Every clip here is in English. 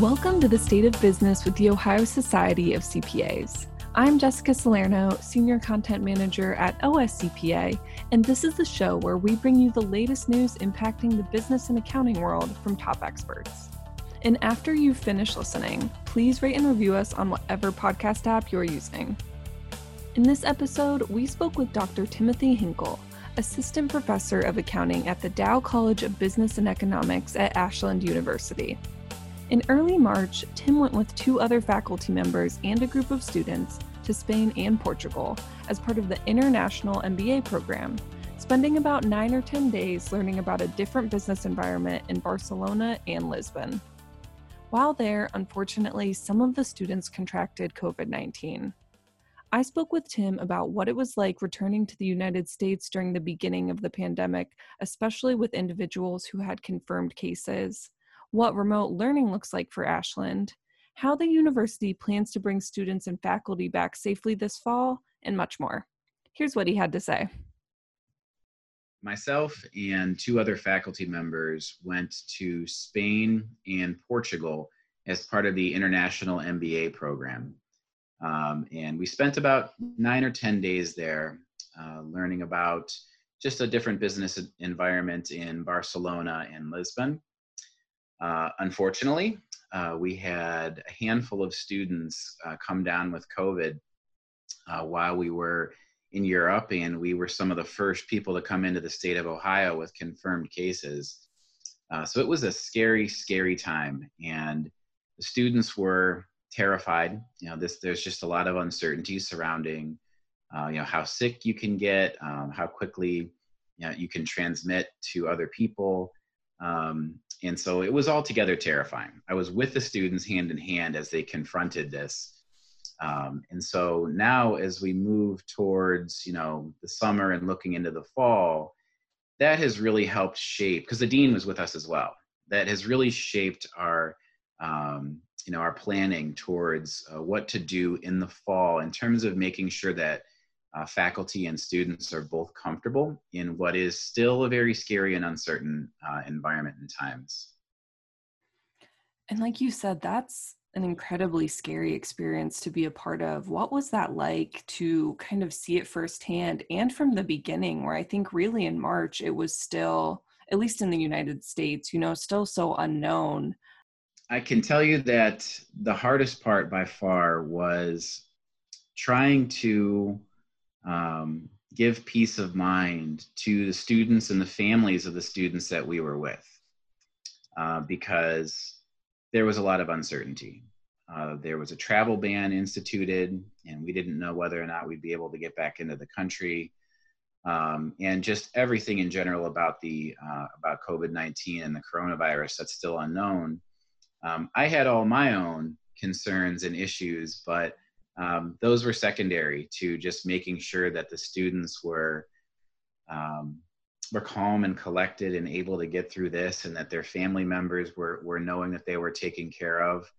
Welcome to the State of Business with the Ohio Society of CPAs. I'm Jessica Salerno, Senior Content Manager at OSCPA, and this is the show where we bring you the latest news impacting the business and accounting world from top experts. And after you've finished listening, please rate and review us on whatever podcast app you're using. In this episode, we spoke with Dr. Timothy Hinkel, Assistant Professor of Accounting at the Dauch College of Business and Economics at Ashland University. In early March, Tim went with two other faculty members and a group of students to Spain and Portugal as part of the International MBA program, spending about nine or 10 days learning about a different business environment in Barcelona and Lisbon. While there, unfortunately, some of the students contracted COVID 19. I spoke with Tim about what it was like returning to the United States during the beginning of the pandemic, especially with individuals who had confirmed cases what remote learning looks like for Ashland, how the university plans to bring students and faculty back safely this fall, and much more. Here's what he had to say. Myself and two other faculty members went to Spain and Portugal as part of the International MBA program. Um, and we spent about nine or 10 days there uh, learning about just a different business environment in Barcelona and Lisbon. Uh, unfortunately, uh, we had a handful of students uh, come down with COVID uh, while we were in Europe, and we were some of the first people to come into the state of Ohio with confirmed cases. Uh, so it was a scary, scary time, and the students were terrified. You know, this there's just a lot of uncertainty surrounding, you know, how sick you can get, um, how quickly you, know, you can transmit to other people. Um, and so it was altogether terrifying. I was with the students hand in hand as they confronted this. Um, and so now as we move towards, you know, the summer and looking into the fall, that has really helped shape, because the dean was with us as well, that has really shaped our, um, you know, our planning towards uh, what to do in the fall in terms of making sure that uh, faculty and students are both comfortable in what is still a very scary and uncertain uh, environment and times. And like you said, that's an incredibly scary experience to be a part of. What was that like to kind of see it firsthand and from the beginning, where I think really in March it was still, at least in the United States, you know, still so unknown? I can tell you that the hardest part by far was trying to um, give peace of mind to the students and the families of the students that we were with uh, because there was a lot of uncertainty. Uh, there was a travel ban instituted, and we didn't know whether or not we'd be able to get back into the country. Um, and just everything in general about the uh, about COVID-19 and the coronavirus that's still unknown. Um, I had all my own concerns and issues, but um, those were secondary to just making sure that the students were um, were calm and collected and able to get through this and that their family members were were knowing that they were taken care of.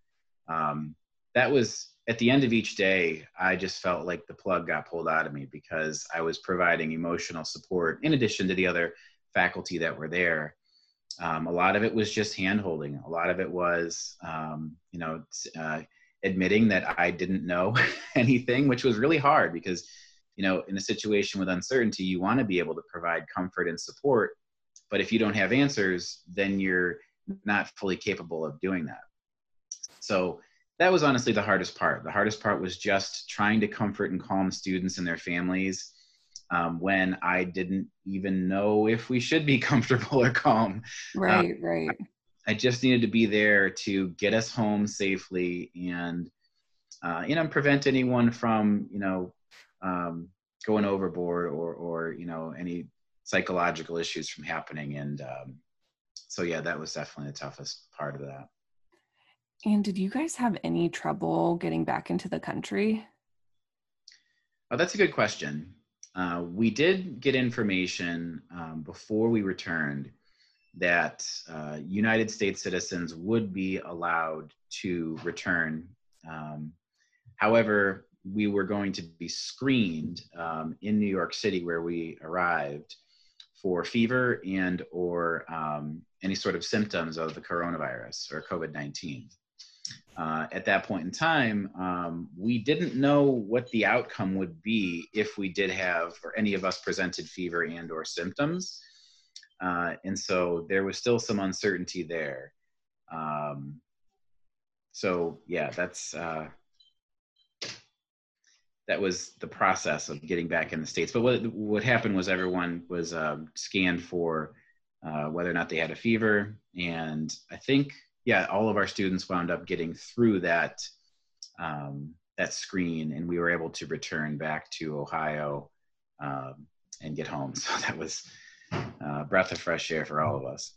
Um, that was at the end of each day i just felt like the plug got pulled out of me because i was providing emotional support in addition to the other faculty that were there. Um, a lot of it was just hand holding a lot of it was um, you know uh, admitting that I didn't know anything, which was really hard because, you know, in a situation with uncertainty, you want to be able to provide comfort and support. But if you don't have answers, then you're not fully capable of doing that. So that was honestly the hardest part. The hardest part was just trying to comfort and calm students and their families um, when I didn't even know if we should be comfortable or calm. Right, uh, right. I just needed to be there to get us home safely and uh, you know prevent anyone from you know um, going overboard or or you know any psychological issues from happening. And um, so yeah that was definitely the toughest part of that. And did you guys have any trouble getting back into the country? Oh that's a good question. Uh, we did get information um, before we returned that uh, United States citizens would be allowed to return. Um, however, we were going to be screened um, in New York City where we arrived for fever and or um, any sort of symptoms of the coronavirus or COVID-19. uh, at that point in time, um, we didn't know what the outcome would be if we did have, or any of us presented fever and or symptoms. Uh, and so there was still some uncertainty there. Um, so yeah, that's, uh, that was the process of getting back in the States. But what, what happened was everyone was um, scanned for uh, whether or not they had a fever. And I think yeah, all of our students wound up getting through that um, that screen, and we were able to return back to Ohio um, and get home. So that was a breath of fresh air for all of us.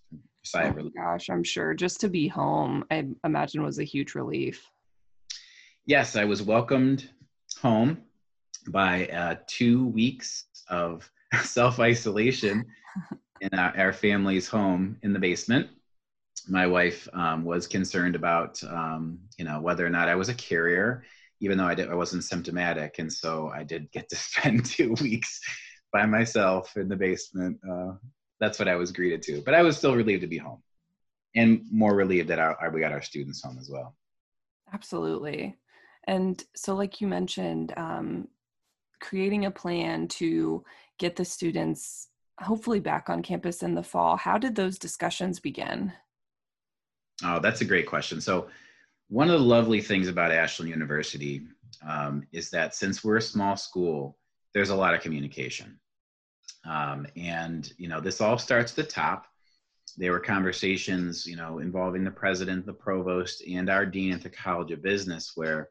oh my gosh, I'm sure just to be home, I imagine was a huge relief. Yes, I was welcomed home by uh, two weeks of self isolation in our, our family's home in the basement my wife um, was concerned about um, you know whether or not I was a carrier, even though I, did, I wasn't symptomatic, and so I did get to spend two weeks by myself in the basement. Uh, that's what I was greeted to, but I was still relieved to be home, and more relieved that our, our, we got our students home as well. Absolutely, and so like you mentioned, um, creating a plan to get the students hopefully back on campus in the fall. How did those discussions begin? Oh, that's a great question. So, one of the lovely things about Ashland University um, is that since we're a small school, there's a lot of communication. Um, and, you know, this all starts at the top. There were conversations, you know, involving the president, the provost, and our dean at the College of Business where,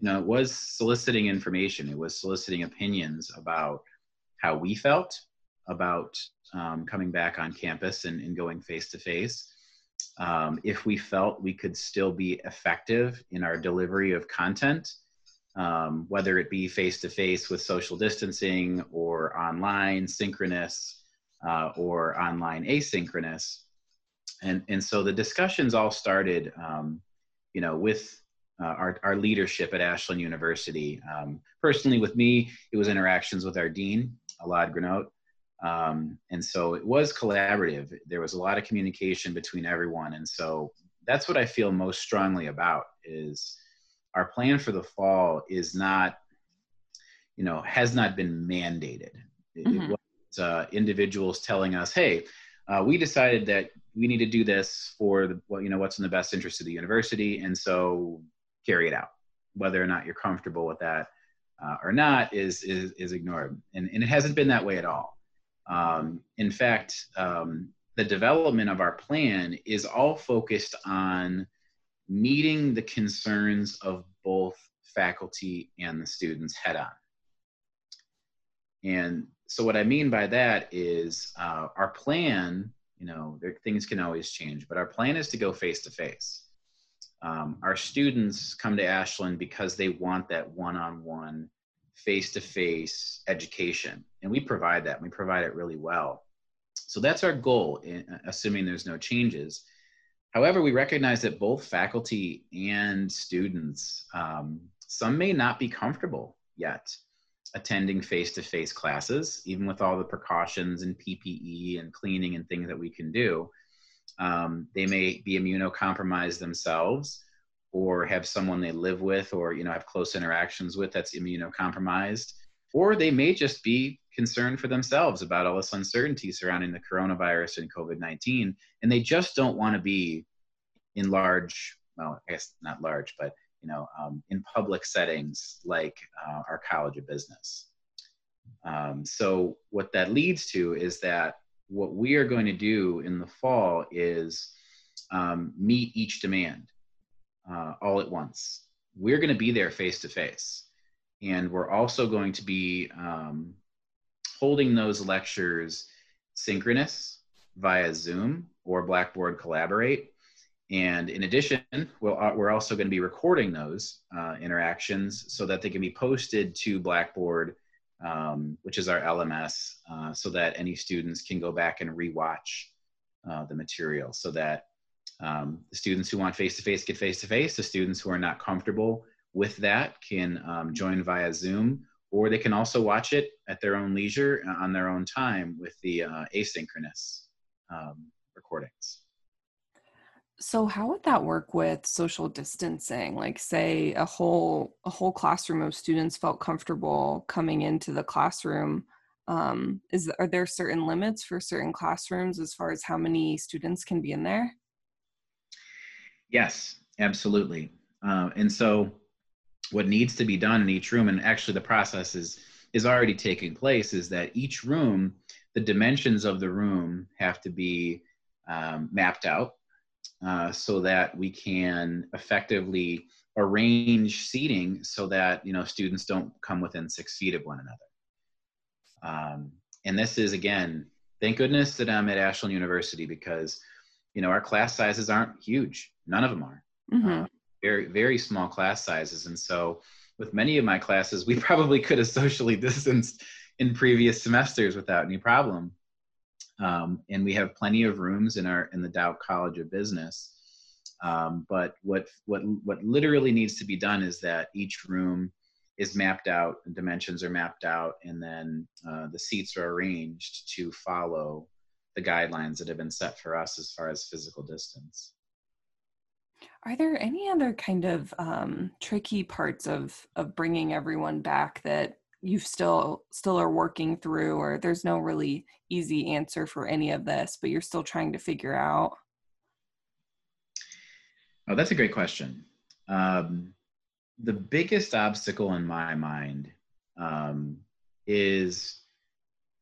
you know, it was soliciting information, it was soliciting opinions about how we felt about um, coming back on campus and, and going face to face if we felt we could still be effective in our delivery of content, um, whether it be face to face with social distancing or online synchronous uh, or online asynchronous. And, and so the discussions all started, um, you know, with uh, our, our leadership at Ashland University. Um, personally, with me, it was interactions with our dean, Alad Granote, um, and so it was collaborative. There was a lot of communication between everyone. And so that's what I feel most strongly about is our plan for the fall is not, you know, has not been mandated. Mm-hmm. It was uh, individuals telling us, hey, uh, we decided that we need to do this for the, well, you know, what's in the best interest of the university. And so carry it out. Whether or not you're comfortable with that uh, or not is, is, is ignored. And, and it hasn't been that way at all. Um, in fact, um, the development of our plan is all focused on meeting the concerns of both faculty and the students head on. And so what I mean by that is uh, our plan, you know, there, things can always change, but our plan is to go face to face. Our students come to Ashland because they want that one-on-one face to face education. And we provide that, we provide it really well. So that's our goal, assuming there's no changes. However, we recognize that both faculty and students, um, some may not be comfortable yet attending face to face classes, even with all the precautions and PPE and cleaning and things that we can do. Um, they may be immunocompromised themselves or have someone they live with or you know have close interactions with that's immunocompromised or they may just be concerned for themselves about all this uncertainty surrounding the coronavirus and covid-19 and they just don't want to be in large well i guess not large but you know um, in public settings like uh, our college of business um, so what that leads to is that what we are going to do in the fall is um, meet each demand uh, all at once. We're going to be there face to face. And we're also going to be um, holding those lectures synchronous via Zoom or Blackboard Collaborate. And in addition, we'll, uh, we're also going to be recording those uh, interactions so that they can be posted to Blackboard, um, which is our LMS, uh, so that any students can go back and rewatch uh, the material so that um, the students who want face-to-face get face-to-face. The students who are not comfortable with that can um, join via Zoom, or they can also watch it at their own leisure uh, on their own time with the uh, asynchronous um, recordings. So how would that work with social distancing? Like say a whole a whole classroom of students felt comfortable coming into the classroom. Um, is are there certain limits for certain classrooms as far as how many students can be in there? Yes, absolutely. Uh, and so what needs to be done in each room, and actually the process is is already taking place, is that each room, the dimensions of the room have to be um, mapped out uh, so that we can effectively arrange seating so that you know students don't come within six feet of one another. Um, and this is again, thank goodness that I'm at Ashland University because you know our class sizes aren't huge. None of them are. Mm-hmm. Uh, very very small class sizes, and so with many of my classes, we probably could have socially distanced in previous semesters without any problem. Um, and we have plenty of rooms in our in the Dauch College of Business. Um, but what what what literally needs to be done is that each room is mapped out, dimensions are mapped out, and then uh, the seats are arranged to follow the guidelines that have been set for us as far as physical distance. Are there any other kind of um, tricky parts of of bringing everyone back that you still still are working through or there's no really easy answer for any of this but you're still trying to figure out? Oh that's a great question. Um, the biggest obstacle in my mind um, is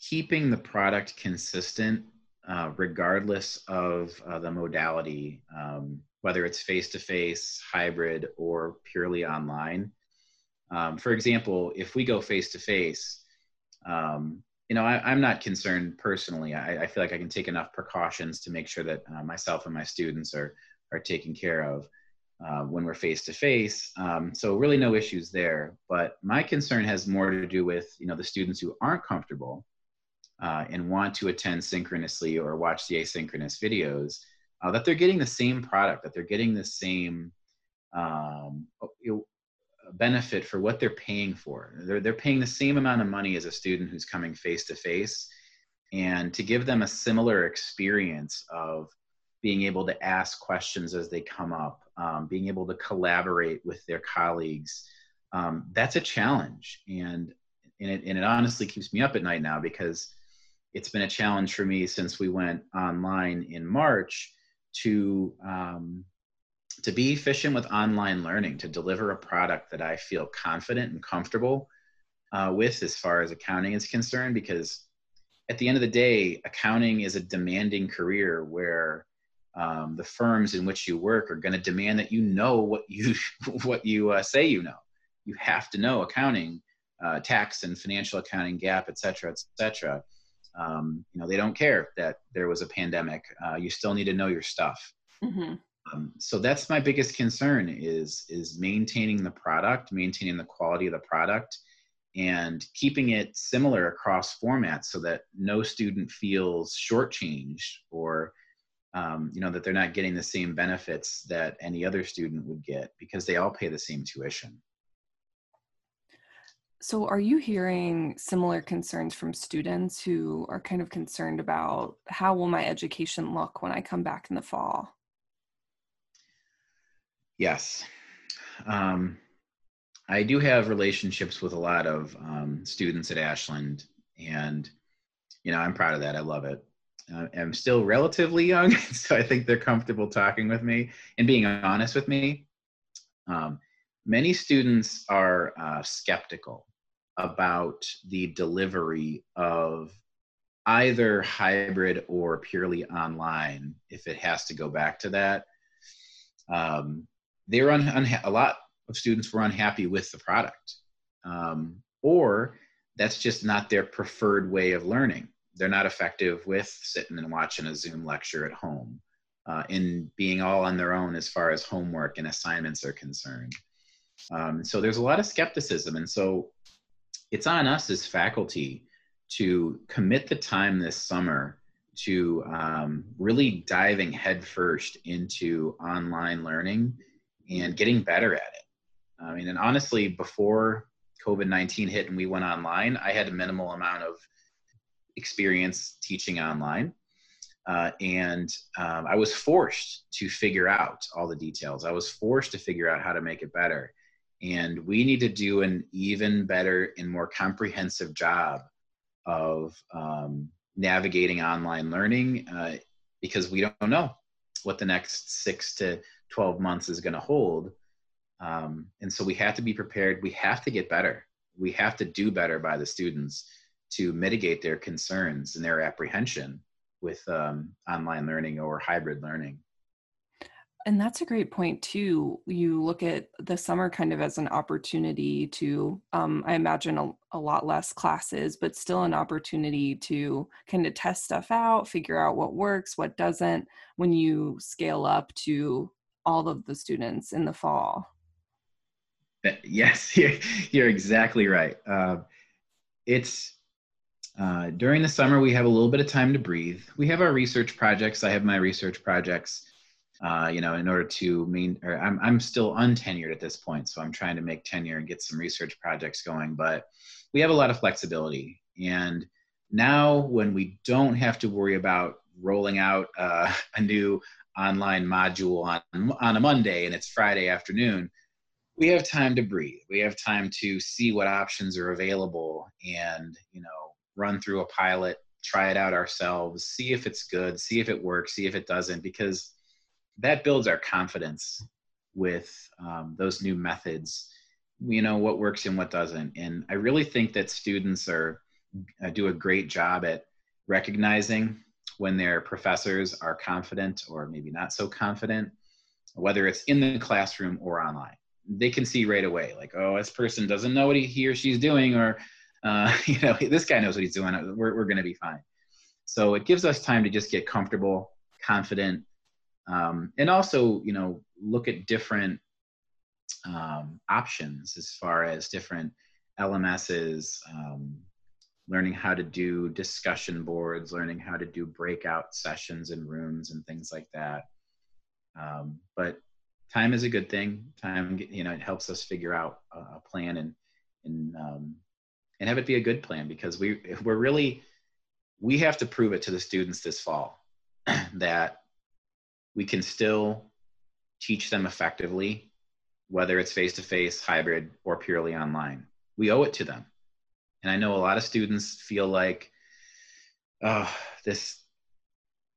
keeping the product consistent uh, regardless of uh, the modality um, whether it's face to face hybrid or purely online um, for example, if we go face to face, you know, I, am not concerned personally. I, I, feel like I can take enough precautions to make sure that uh, myself and my students are are taken care of uh, when we're face to face. So really, no issues there. But my concern has more to do with you know the students who aren't comfortable uh, and want to attend synchronously or watch the asynchronous videos. Uh, that they're getting the same product, that they're getting the same um, benefit for what they're paying for. They're, they're paying the same amount of money as a student who's coming face to face. And to give them a similar experience of being able to ask questions as they come up, um, being able to collaborate with their colleagues, um, that's a challenge. And, and, it, and it honestly keeps me up at night now because it's been a challenge for me since we went online in March to um, to be efficient with online learning, to deliver a product that I feel confident and comfortable uh, with as far as accounting is concerned, because at the end of the day, accounting is a demanding career where um, the firms in which you work are going to demand that you know what you what you uh, say you know. You have to know accounting, uh, tax and financial accounting, GAAP, et cetera, et cetera. Um, you know, they don't care that there was a pandemic. Uh, you still need to know your stuff. Mm-hmm. Um, so that's my biggest concern is is maintaining the product, maintaining the quality of the product, and keeping it similar across formats so that no student feels shortchanged or um, you know that they're not getting the same benefits that any other student would get because they all pay the same tuition. So, are you hearing similar concerns from students who are kind of concerned about how will my education look when I come back in the fall? Yes. Um, I do have relationships with a lot of um, students at Ashland, and you know I'm proud of that. I love it. Uh, I'm still relatively young, so I think they're comfortable talking with me and being honest with me. Um, many students are uh, skeptical about the delivery of either hybrid or purely online if it has to go back to that. Um, they were un- unha- a lot of students were unhappy with the product um, or that's just not their preferred way of learning they're not effective with sitting and watching a zoom lecture at home uh, in being all on their own as far as homework and assignments are concerned um, so there's a lot of skepticism and so it's on us as faculty to commit the time this summer to um, really diving headfirst into online learning and getting better at it. I mean, and honestly, before COVID 19 hit and we went online, I had a minimal amount of experience teaching online. Uh, and um, I was forced to figure out all the details. I was forced to figure out how to make it better. And we need to do an even better and more comprehensive job of um, navigating online learning uh, because we don't know what the next six to 12 months is going to hold. Um, and so we have to be prepared. We have to get better. We have to do better by the students to mitigate their concerns and their apprehension with um, online learning or hybrid learning. And that's a great point too. You look at the summer kind of as an opportunity to, um, I imagine, a, a, lot less classes, but still an opportunity to kind of test stuff out, figure out what works, what doesn't, when you scale up to all of the students in the fall. Yes, you're, you're exactly right. Uh, it's uh, during the summer, we have a little bit of time to breathe. We have our research projects. I have my research projects, uh, you know, in order to mean, or I'm, I'm still untenured at this point. So I'm trying to make tenure and get some research projects going, but we have a lot of flexibility. And now when we don't have to worry about rolling out uh, a new online module on, on a Monday and it's Friday afternoon, we have time to breathe. We have time to see what options are available and, you know, run through a pilot, try it out ourselves, see if it's good, see if it works, see if it doesn't, because that builds our confidence with um, those new methods. You know what works and what doesn't, and I really think that students are uh, do a great job at recognizing when their professors are confident or maybe not so confident, whether it's in the classroom or online. They can see right away, like, oh, this person doesn't know what he, he or she's doing, or uh, you know, this guy knows what he's doing. We're, we're going to be fine. So it gives us time to just get comfortable, confident, um, and also, you know, look at different um, options as far as different LMSs, um, learning how to do discussion boards, learning how to do breakout sessions in rooms and things like that. Um, but time is a good thing. Time, you know, it helps us figure out a plan and and um, and have it be a good plan because we we're really we have to prove it to the students this fall that we can still teach them effectively whether it's face to face hybrid or purely online. We owe it to them. And i know a lot of students feel like oh this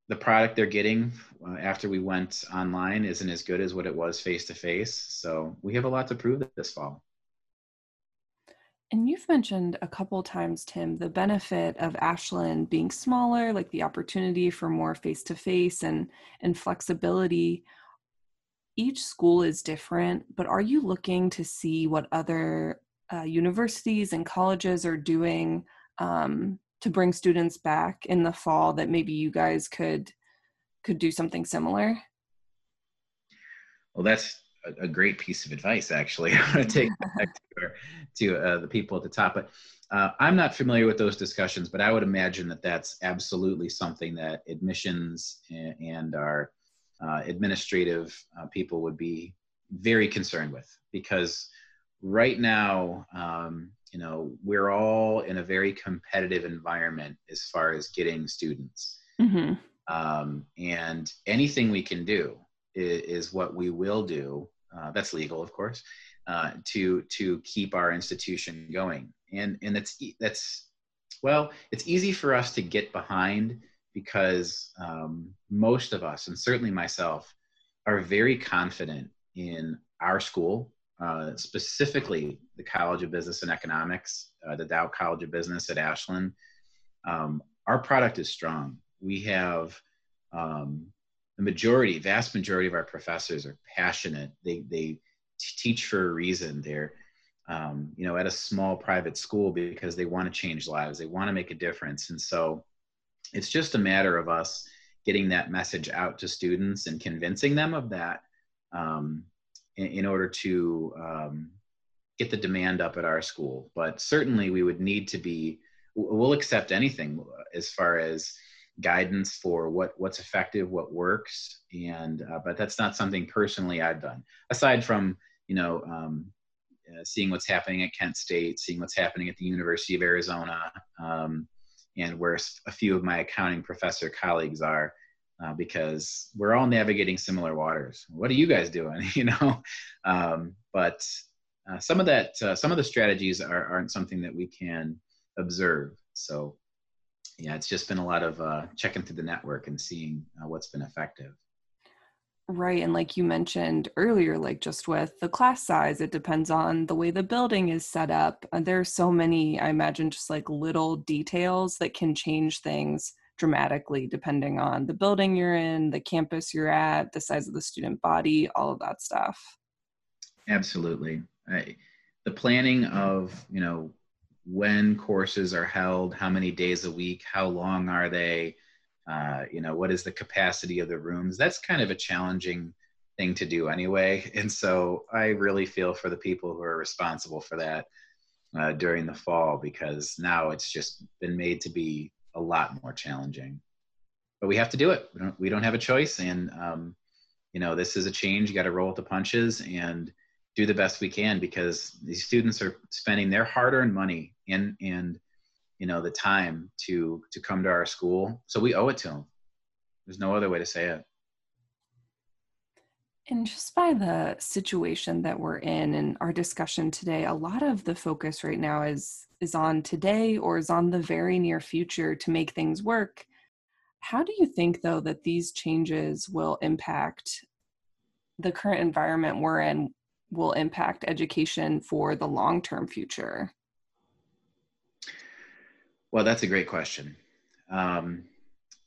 the product they're getting uh, after we went online isn't as good as what it was face to face so we have a lot to prove this fall and you've mentioned a couple times, Tim, the benefit of Ashland being smaller, like the opportunity for more face to face and and flexibility. Each school is different, but are you looking to see what other uh, universities and colleges are doing um, to bring students back in the fall that maybe you guys could could do something similar? Well, that's a, a great piece of advice, actually. I want to take to, uh, the people at the top. But uh, I'm not familiar with those discussions, but I would imagine that that's absolutely something that admissions and, and our uh, administrative uh, people would be very concerned with because right now, um, you know, we're all in a very competitive environment as far as getting students. Mm-hmm. Um, and anything we can do is, is what we will do. Uh, that's legal, of course, uh, to to keep our institution going. And and that's that's well, it's easy for us to get behind because um, most of us, and certainly myself, are very confident in our school, uh, specifically the College of Business and Economics, uh, the Dauch College of Business at Ashland. Um, our product is strong. We have um, the majority, vast majority of our professors are passionate. They they teach for a reason. They're um, you know at a small private school because they want to change lives. They want to make a difference, and so it's just a matter of us getting that message out to students and convincing them of that um, in, in, order to um, get the demand up at our school. But certainly, we would need to be. We'll accept anything as far as guidance for what what's effective, what works, and uh, but that's not something personally I've done. Aside from you know um, uh, seeing what's happening at Kent State, seeing what's happening at the University of Arizona, um, and where a few of my accounting professor colleagues are, uh, because we're all navigating similar waters. What are you guys doing? you know, um, but uh, some of that, uh, some of the strategies are, aren't something that we can observe. So, yeah, it's just been a lot of uh, checking through the network and seeing what's been effective. Right. And like you mentioned earlier, like just with the class size, it depends on the way the building is set up. And there are so many, I imagine, just like little details that can change things dramatically depending on the building you're in, the campus you're at, the size of the student body, all of that stuff. Absolutely. I, the planning of, you know, when courses are held, how many days a week, how long are they? Uh, you know, what is the capacity of the rooms? That's kind of a challenging thing to do anyway. And so I really feel for the people who are responsible for that uh, during the fall because now it's just been made to be a lot more challenging. But we have to do it. We don't, we don't have a choice. And, um, you know, this is a change. You got to roll with the punches and do the best we can because these students are spending their hard-earned money and and you know the time to to come to our school. So we owe it to them there's no other way to say it. And just by the situation that we're in and our discussion today a lot of the focus right now is is on today or is on the very near future to make things work. How do you think though that these changes will impact the current environment we're in will impact education for the long-term future well, that's a great question. Um,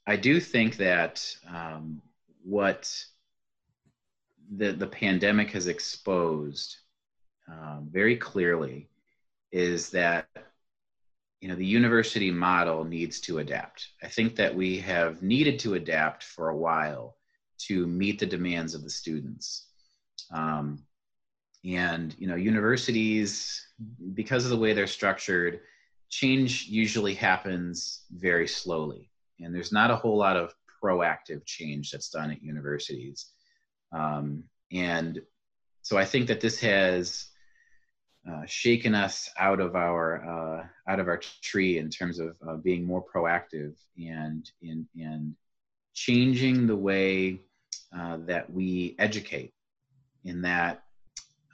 I do think that um, what the the pandemic has exposed um, very clearly is that you know the university model needs to adapt. I think that we have needed to adapt for a while to meet the demands of the students. Um, and you know universities because of the way they're structured change usually happens very slowly, and there's not a whole lot of proactive change that's done at universities. Um, and so I think that this has uh, shaken us out of our uh, out of our tree in terms of uh, being more proactive and in and changing the way uh, that we educate. In that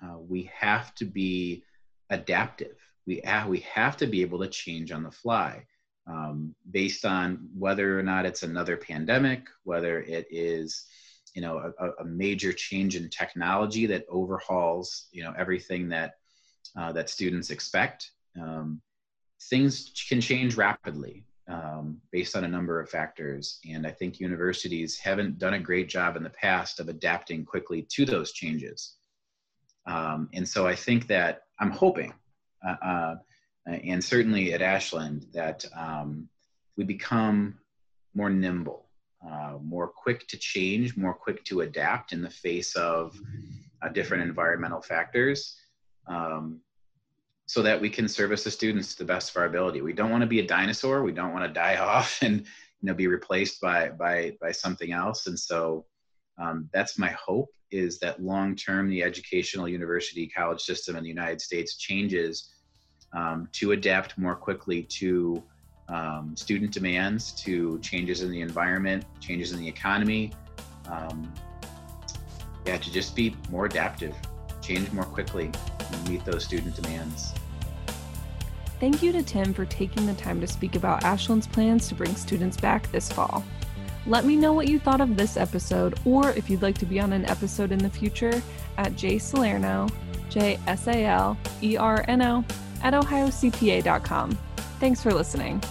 uh, we have to be adaptive we we have to be able to change on the fly um, based on whether or not it's another pandemic, whether it is you know a, a major change in technology that overhauls you know everything that uh, that students expect. Um, things can change rapidly um, based on a number of factors, and I think universities haven't done a great job in the past of adapting quickly to those changes. Um, and so I think that I'm hoping uh, uh, and certainly at Ashland, that um, we become more nimble, uh, more quick to change, more quick to adapt in the face of uh, different environmental factors, um, so that we can service the students to the best of our ability. We don't want to be a dinosaur. We don't want to die off and you know be replaced by by by something else. And so um, that's my hope is that long term the educational university college system in the United States changes um, to adapt more quickly to um, student demands, to changes in the environment, changes in the economy. Um, yeah, to just be more adaptive, change more quickly, and meet those student demands. Thank you to Tim for taking the time to speak about Ashland's plans to bring students back this fall. Let me know what you thought of this episode, or if you'd like to be on an episode in the future, at J Salerno, J S A L E R N O, at ohiocpa.com. Thanks for listening.